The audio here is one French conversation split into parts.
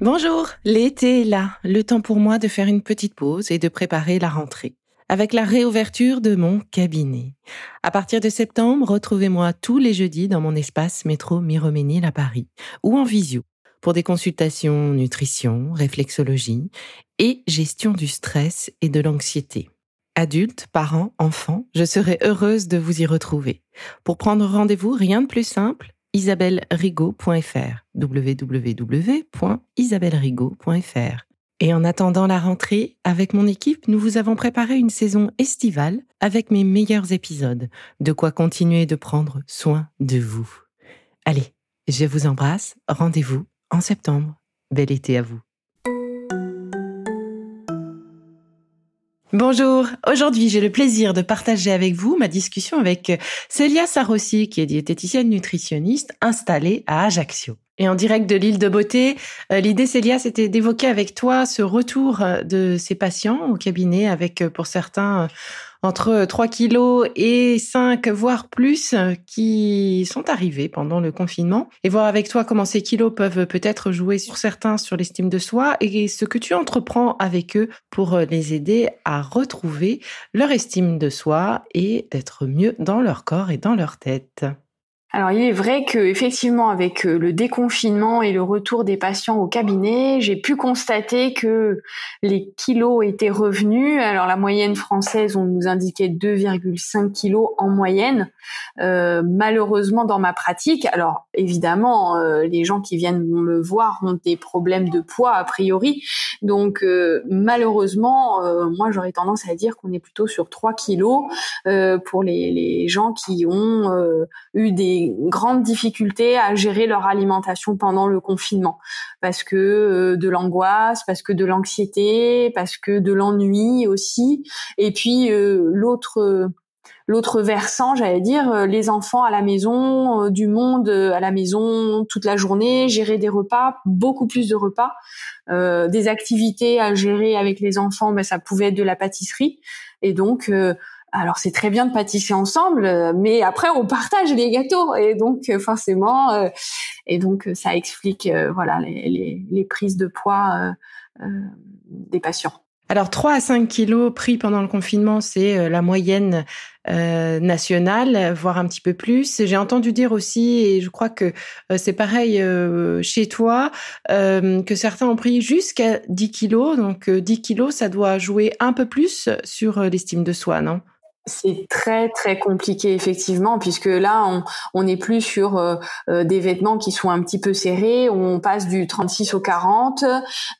Bonjour, l'été est là, le temps pour moi de faire une petite pause et de préparer la rentrée. Avec la réouverture de mon cabinet. À partir de septembre, retrouvez-moi tous les jeudis dans mon espace métro Miroménil à Paris ou en visio pour des consultations nutrition, réflexologie et gestion du stress et de l'anxiété. Adultes, parents, enfants, je serai heureuse de vous y retrouver. Pour prendre rendez-vous, rien de plus simple, isabellerigaud.fr www.isabellerigaud.fr Et en attendant la rentrée, avec mon équipe, nous vous avons préparé une saison estivale avec mes meilleurs épisodes, de quoi continuer de prendre soin de vous. Allez, je vous embrasse, rendez-vous en septembre. Bel été à vous. Bonjour, aujourd'hui j'ai le plaisir de partager avec vous ma discussion avec Célia Sarossi, qui est diététicienne nutritionniste installée à Ajaccio. Et en direct de l'île de Beauté, euh, l'idée Célia c'était d'évoquer avec toi ce retour de ces patients au cabinet avec pour certains entre 3 kilos et 5, voire plus, qui sont arrivés pendant le confinement et voir avec toi comment ces kilos peuvent peut-être jouer sur certains sur l'estime de soi et ce que tu entreprends avec eux pour les aider à retrouver leur estime de soi et d'être mieux dans leur corps et dans leur tête. Alors il est vrai que effectivement avec euh, le déconfinement et le retour des patients au cabinet, j'ai pu constater que les kilos étaient revenus. Alors la moyenne française, on nous indiquait 2,5 kilos en moyenne. Euh, malheureusement dans ma pratique, alors évidemment euh, les gens qui viennent me voir ont des problèmes de poids a priori, donc malheureusement moi j'aurais tendance à dire qu'on est plutôt sur 3 kilos pour les, les, gens qui ont eu des grandes difficultés à gérer leur alimentation pendant le confinement. Parce que euh, de l'angoisse, parce que de l'anxiété, parce que de l'ennui aussi. Et puis euh, l'autre l'autre versant, j'allais dire, euh, les enfants à la maison, du monde à la maison toute la journée, gérer des repas, beaucoup plus de repas, des activités à gérer avec les enfants, ben, ça pouvait être de la pâtisserie. Et donc, alors c'est très bien de pâtisser ensemble, euh, mais après on partage les gâteaux et donc euh, forcément euh, et donc ça explique voilà les, les, prises de poids des patients. Alors 3 à 5 kilos pris pendant le confinement, c'est la moyenne nationale, voire un petit peu plus. J'ai entendu dire aussi, et je crois que c'est pareil chez toi, que certains ont pris jusqu'à 10 kilos. Donc 10 kilos, ça doit jouer un peu plus sur l'estime de soi, non? C'est très très compliqué effectivement puisque là on on n'est plus sur euh, euh, des vêtements qui sont un petit peu serrés, on passe du 36 au 40,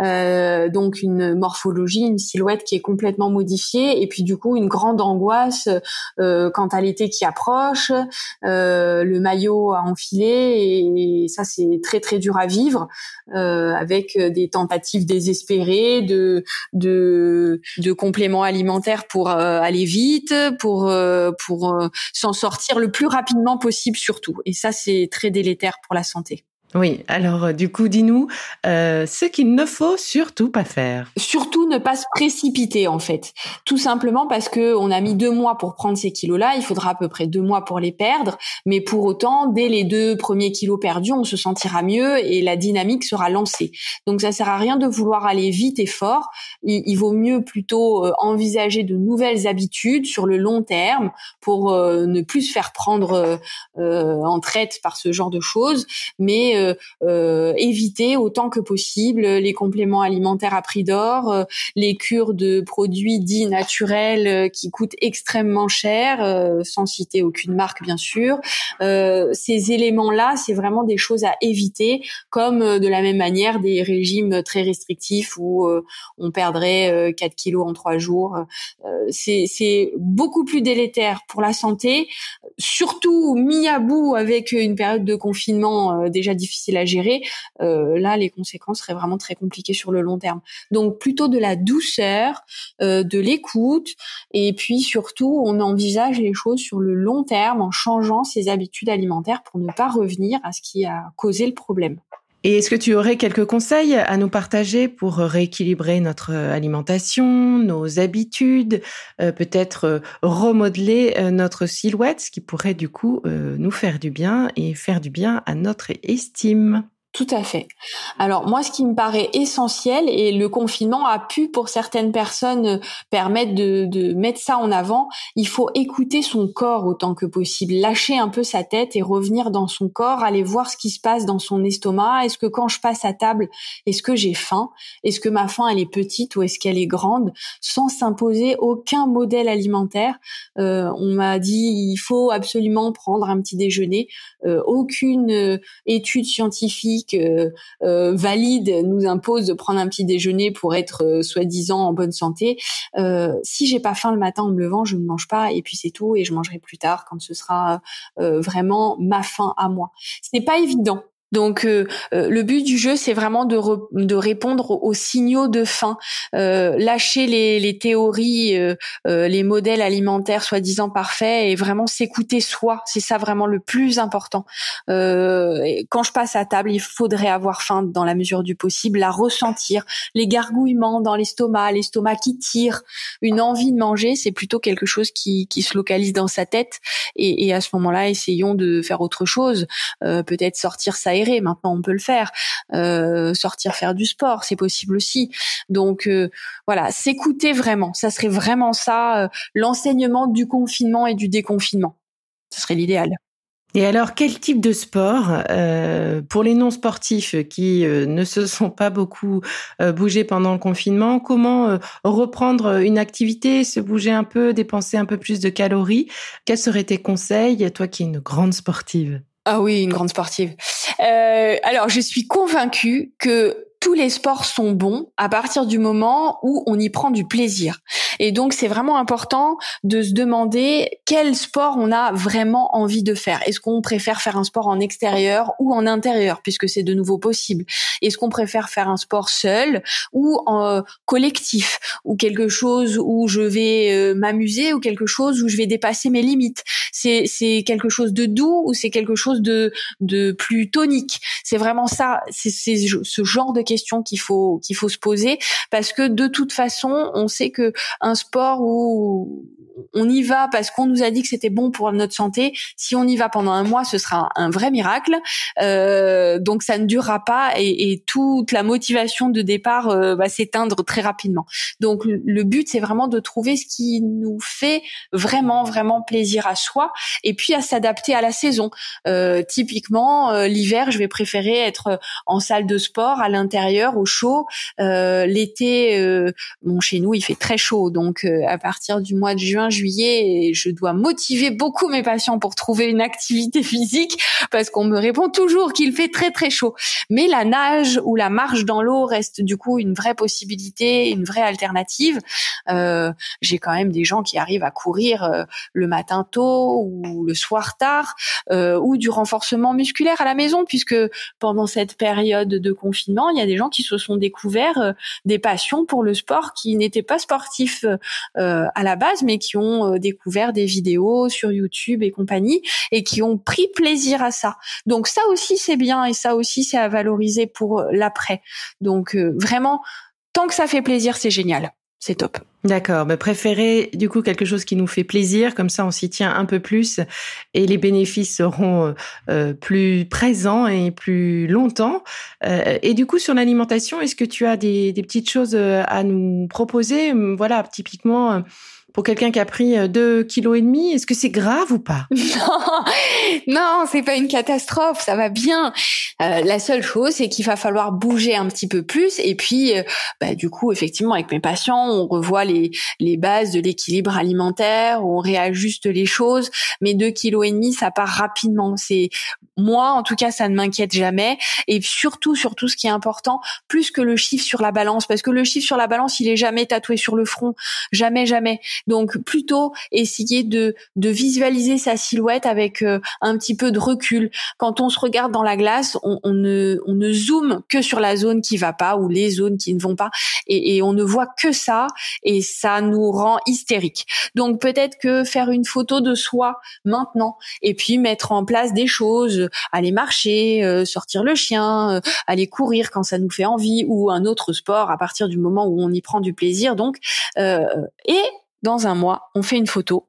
euh, donc une morphologie, une silhouette qui est complètement modifiée. Et puis du coup une grande angoisse euh, quant à l'été qui approche, le maillot à enfiler. Et ça c'est très très dur à vivre avec des tentatives désespérées de de de compléments alimentaires pour aller vite pour euh, euh, s'en sortir le plus rapidement possible surtout. Et ça, c'est très délétère pour la santé. Oui, alors euh, du coup, dis-nous euh, ce qu'il ne faut surtout pas faire. Surtout ne pas se précipiter en fait. Tout simplement parce que on a mis deux mois pour prendre ces kilos-là, il faudra à peu près deux mois pour les perdre. Mais pour autant, dès les deux premiers kilos perdus, on se sentira mieux et la dynamique sera lancée. Donc ça sert à rien de vouloir aller vite et fort. Il, vaut mieux plutôt euh, envisager de nouvelles habitudes sur le long terme pour ne plus se faire prendre en traite par ce genre de choses, mais euh, euh, éviter autant que possible les compléments alimentaires à prix d'or, euh, les cures de produits dits naturels qui coûtent extrêmement cher, sans citer aucune marque bien sûr. ces éléments-là, c'est vraiment des choses à éviter, comme de la même manière des régimes très restrictifs où on perdrait 4 kilos en 3 jours. c'est beaucoup plus délétère pour la santé, surtout mis à bout avec une période de confinement déjà difficile difficile à gérer, euh, là les conséquences seraient vraiment très compliquées sur le long terme. Donc plutôt de la douceur, euh, de l'écoute, et puis surtout on envisage les choses sur le long terme en changeant ses habitudes alimentaires pour ne pas revenir à ce qui a causé le problème. Et est-ce que tu aurais quelques conseils à nous partager pour rééquilibrer notre alimentation, nos habitudes, euh, peut-être euh, remodeler euh, notre silhouette, ce qui pourrait du coup nous faire du bien et faire du bien à notre estime? Tout à fait. Alors moi, ce qui me paraît essentiel et le confinement a pu pour certaines personnes permettre de, de, mettre ça en avant, il faut écouter son corps autant que possible, lâcher un peu sa tête et revenir dans son corps, aller voir ce qui se passe dans son estomac. Est-ce que quand je passe à table, est-ce que j'ai faim? Est-ce que ma faim elle est petite ou est-ce qu'elle est grande? Sans s'imposer aucun modèle alimentaire. Euh, on m'a dit il faut absolument prendre un petit déjeuner. Euh, aucune euh, étude scientifique euh, euh, valide nous impose de prendre un petit déjeuner pour être euh, soi-disant en bonne santé. si j'ai pas faim le matin en me levant, je ne mange pas et puis c'est tout et je mangerai plus tard quand ce sera vraiment ma faim à moi. Ce n'est pas évident donc euh, euh, le but du jeu, c'est vraiment de, de répondre aux, signaux de faim, euh, lâcher les, les théories, les modèles alimentaires soi-disant parfaits et vraiment s'écouter soi. C'est ça vraiment le plus important. quand je passe à table, il faudrait avoir faim dans la mesure du possible, la ressentir, les gargouillements dans l'estomac, l'estomac qui tire, une envie de manger, c'est plutôt quelque chose qui, qui se localise dans sa tête. Et, et à ce moment-là, essayons de faire autre chose, peut-être sortir ça Maintenant, on peut le faire. Euh, sortir faire du sport, c'est possible aussi. Donc euh, voilà, s'écouter vraiment. Ça serait vraiment ça, euh, l'enseignement du confinement et du déconfinement. Ce serait l'idéal. Et alors, quel type de sport pour les non sportifs qui ne se sont pas beaucoup bougés pendant le confinement Comment reprendre une activité, se bouger un peu, dépenser un peu plus de calories? Quels seraient tes conseils, toi qui es une grande sportive? Ah oui, une grande sportive. Euh, alors, je suis convaincue que tous les sports sont bons à partir du moment où on y prend du plaisir. Et donc c'est vraiment important de se demander quel sport on a vraiment envie de faire. Est-ce qu'on préfère faire un sport en extérieur ou en intérieur puisque c'est de nouveau possible? Est-ce qu'on préfère faire un sport seul ou en collectif ou quelque chose où je vais euh, m'amuser ou quelque chose où je vais dépasser mes limites? C'est c'est quelque chose de doux ou c'est quelque chose de de plus tonique? C'est vraiment ça, c'est ce genre de questions qu'il faut qu'il faut se poser parce que de toute façon, on sait que un sport où on y va parce qu'on nous a dit que c'était bon pour notre santé. Si on y va pendant un mois, ce sera un vrai miracle. Euh, donc ça ne durera pas et, toute la motivation de départ euh, va s'éteindre très rapidement. Donc le but, c'est vraiment de trouver ce qui nous fait vraiment vraiment plaisir à soi et puis à s'adapter à la saison. Euh, typiquement, l'hiver, je vais préférer être en salle de sport à l'intérieur au chaud. L'été, bon chez nous, il fait très chaud, donc à partir du mois de juin juillet, et je dois motiver beaucoup mes patients pour trouver une activité physique parce qu'on me répond toujours qu'il fait très très chaud. Mais la nage ou la marche dans l'eau reste du coup une vraie possibilité, une vraie alternative. Euh, j'ai quand même des gens qui arrivent à courir euh, le matin tôt ou le soir tard euh, ou du renforcement musculaire à la maison puisque pendant cette période de confinement, il y a des gens qui se sont découverts des passions pour le sport qui n'étaient pas sportifs à la base mais qui ont euh, découvert des vidéos sur YouTube et compagnie et qui ont pris plaisir à ça. Donc ça aussi c'est bien et ça aussi c'est à valoriser pour euh, l'après. Donc euh, vraiment, tant que ça fait plaisir, c'est génial. C'est top. D'accord. Mais préférez du coup quelque chose qui nous fait plaisir, comme ça on s'y tient un peu plus et les bénéfices seront plus présents et plus longtemps. et du coup sur l'alimentation, est-ce que tu as des, des petites choses à nous proposer? Voilà, typiquement pour quelqu'un qui a pris euh, deux kilos et demi Est-ce que c'est grave ou pas? Non, non, c'est pas une catastrophe, ça va bien. Euh, la seule chose, c'est qu'il va falloir bouger un petit peu plus. Et puis, euh, bah, du coup, effectivement, avec mes patients, on revoit les, les bases de l'équilibre alimentaire, on réajuste les choses. Mais deux kilos et demi, ça part rapidement. C'est moi, en tout cas, ça ne m'inquiète jamais. Et surtout, surtout, ce qui est important, plus que le chiffre sur la balance, parce que le chiffre sur la balance, il est jamais tatoué sur le front, jamais, jamais. Donc plutôt essayer de, de visualiser sa silhouette avec euh, un petit peu de recul. Quand on se regarde dans la glace, on, ne, on ne zoome que sur la zone qui va pas ou les zones qui ne vont pas et, et on ne voit que ça et ça nous rend hystérique. Donc peut-être que faire une photo de soi maintenant et puis mettre en place des choses, aller marcher, euh, sortir le chien, euh, aller courir quand ça nous fait envie ou un autre sport à partir du moment où on y prend du plaisir. Donc et dans un mois, on fait une photo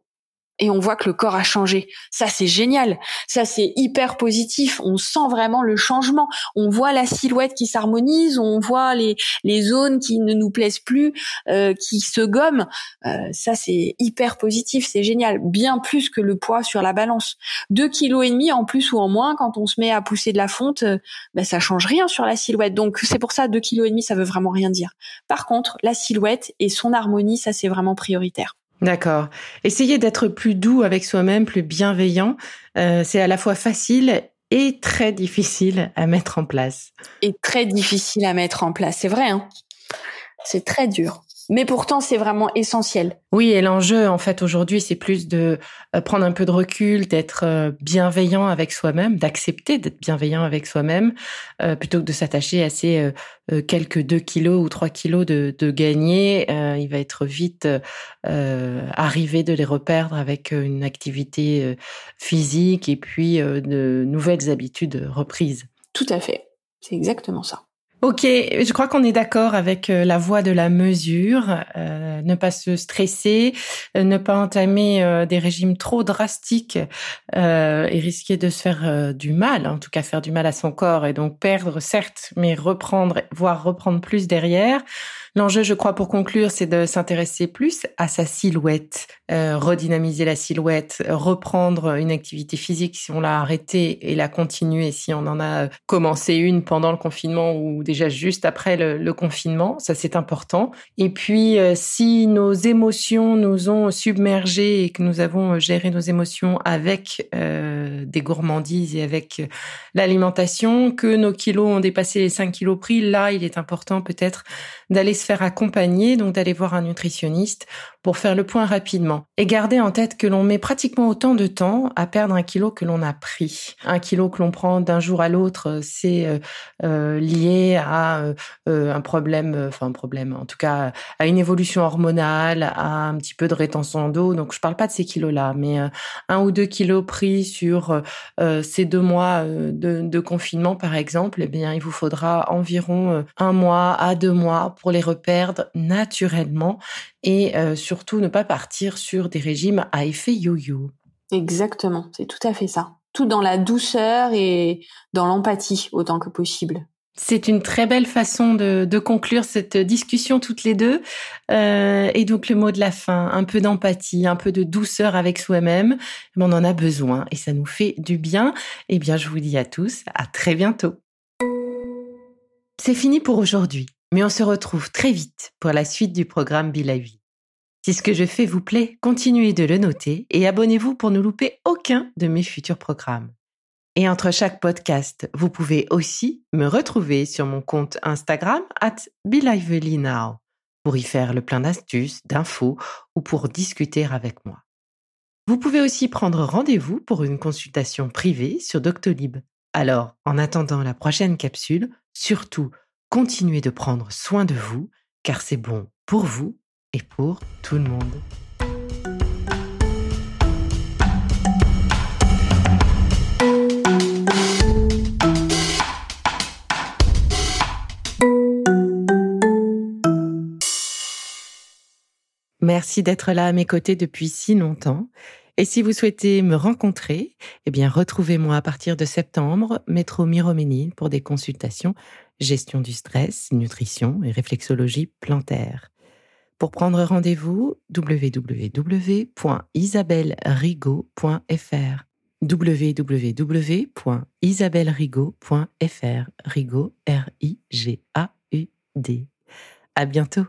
et on voit que le corps a changé. Ça, c'est génial. Ça, c'est hyper positif. On sent vraiment le changement. On voit la silhouette qui s'harmonise. On voit les, les zones qui ne nous plaisent plus, euh, qui se gomment. Euh, ça, c'est hyper positif. C'est génial. Bien plus que le poids sur la balance. Deux kilos et demi en plus ou en moins quand on se met à pousser de la fonte, euh, ben, ça change rien sur la silhouette. Donc, c'est pour ça, deux kilos et demi, ça veut vraiment rien dire. Par contre, la silhouette et son harmonie, ça, c'est vraiment prioritaire. D'accord. Essayer d'être plus doux avec soi-même, plus bienveillant, euh, c'est à la fois facile et très difficile à mettre en place. Et très difficile à mettre en place, c'est vrai. Hein c'est très dur. Mais pourtant, c'est vraiment essentiel. Oui, et l'enjeu, en fait, aujourd'hui, c'est plus de euh, prendre un peu de recul, d'être euh, bienveillant avec soi-même, d'accepter d'être bienveillant avec soi-même, euh, plutôt que de s'attacher à ces quelques deux kilos ou trois kilos de, de gagner. il va être vite arrivé de les reperdre avec une activité physique et puis de nouvelles habitudes reprises. Tout à fait. C'est exactement ça. Ok, je crois qu'on est d'accord avec euh, la voie de la mesure, euh, ne pas se stresser, euh, ne pas entamer des régimes trop drastiques et risquer de se faire du mal, en tout cas faire du mal à son corps et donc perdre certes, mais reprendre, voire reprendre plus derrière. L'enjeu, je crois, pour conclure, c'est de s'intéresser plus à sa silhouette, euh, redynamiser la silhouette, reprendre une activité physique si on l'a arrêtée et la continuer si on en a commencé une pendant le confinement ou déjà juste après le, confinement. Ça, c'est important. Et puis, euh, si nos émotions nous ont submergés et que nous avons géré nos émotions avec euh, des gourmandises et avec l'alimentation, que nos kilos ont dépassé les 5 kilos pris, là, il est important peut-être d'aller se faire accompagner, donc d'aller voir un nutritionniste pour faire le point rapidement. Et garder en tête que l'on met pratiquement autant de temps à perdre un kilo que l'on a pris. Un kilo que l'on prend d'un jour à l'autre, c'est euh, euh, lié à euh, un problème, enfin un problème, en tout cas à une évolution hormonale, à un petit peu de rétention d'eau. Donc je parle pas de ces kilos-là, mais un ou deux kilos pris sur ces deux mois de, de, confinement, par exemple, eh bien il vous faudra environ un mois à deux mois pour les reperdre naturellement et euh, surtout ne pas partir sur des régimes à effet yo-yo. Exactement, c'est tout à fait ça. Tout dans la douceur et dans l'empathie autant que possible. C'est une très belle façon de, conclure cette discussion toutes les deux. Euh, et donc le mot de la fin, un peu d'empathie, un peu de douceur avec soi-même, on en a besoin et ça nous fait du bien. Eh bien, je vous dis à tous, à très bientôt. C'est fini pour aujourd'hui. Mais on se retrouve très vite pour la suite du programme Be la Vie. Si ce que je fais vous plaît, continuez de le noter et abonnez-vous pour ne louper aucun de mes futurs programmes. Et entre chaque podcast, vous pouvez aussi me retrouver sur mon compte Instagram at BeLivelyNow pour y faire le plein d'astuces, d'infos ou pour discuter avec moi. Vous pouvez aussi prendre rendez-vous pour une consultation privée sur Doctolib. Alors, en attendant la prochaine capsule, surtout, continuez de prendre soin de vous, car c'est bon pour vous et pour tout le monde. Merci d'être là à mes côtés depuis si longtemps. Et si vous souhaitez me rencontrer, eh bien, retrouvez-moi à partir de septembre, métro Miroménil, pour des consultations gestion du stress, nutrition et réflexologie plantaire. Pour prendre rendez-vous, www.isabellerigaud.fr www.isabellerigaud.fr Rigaud, R-I-G-A-U-D. À bientôt!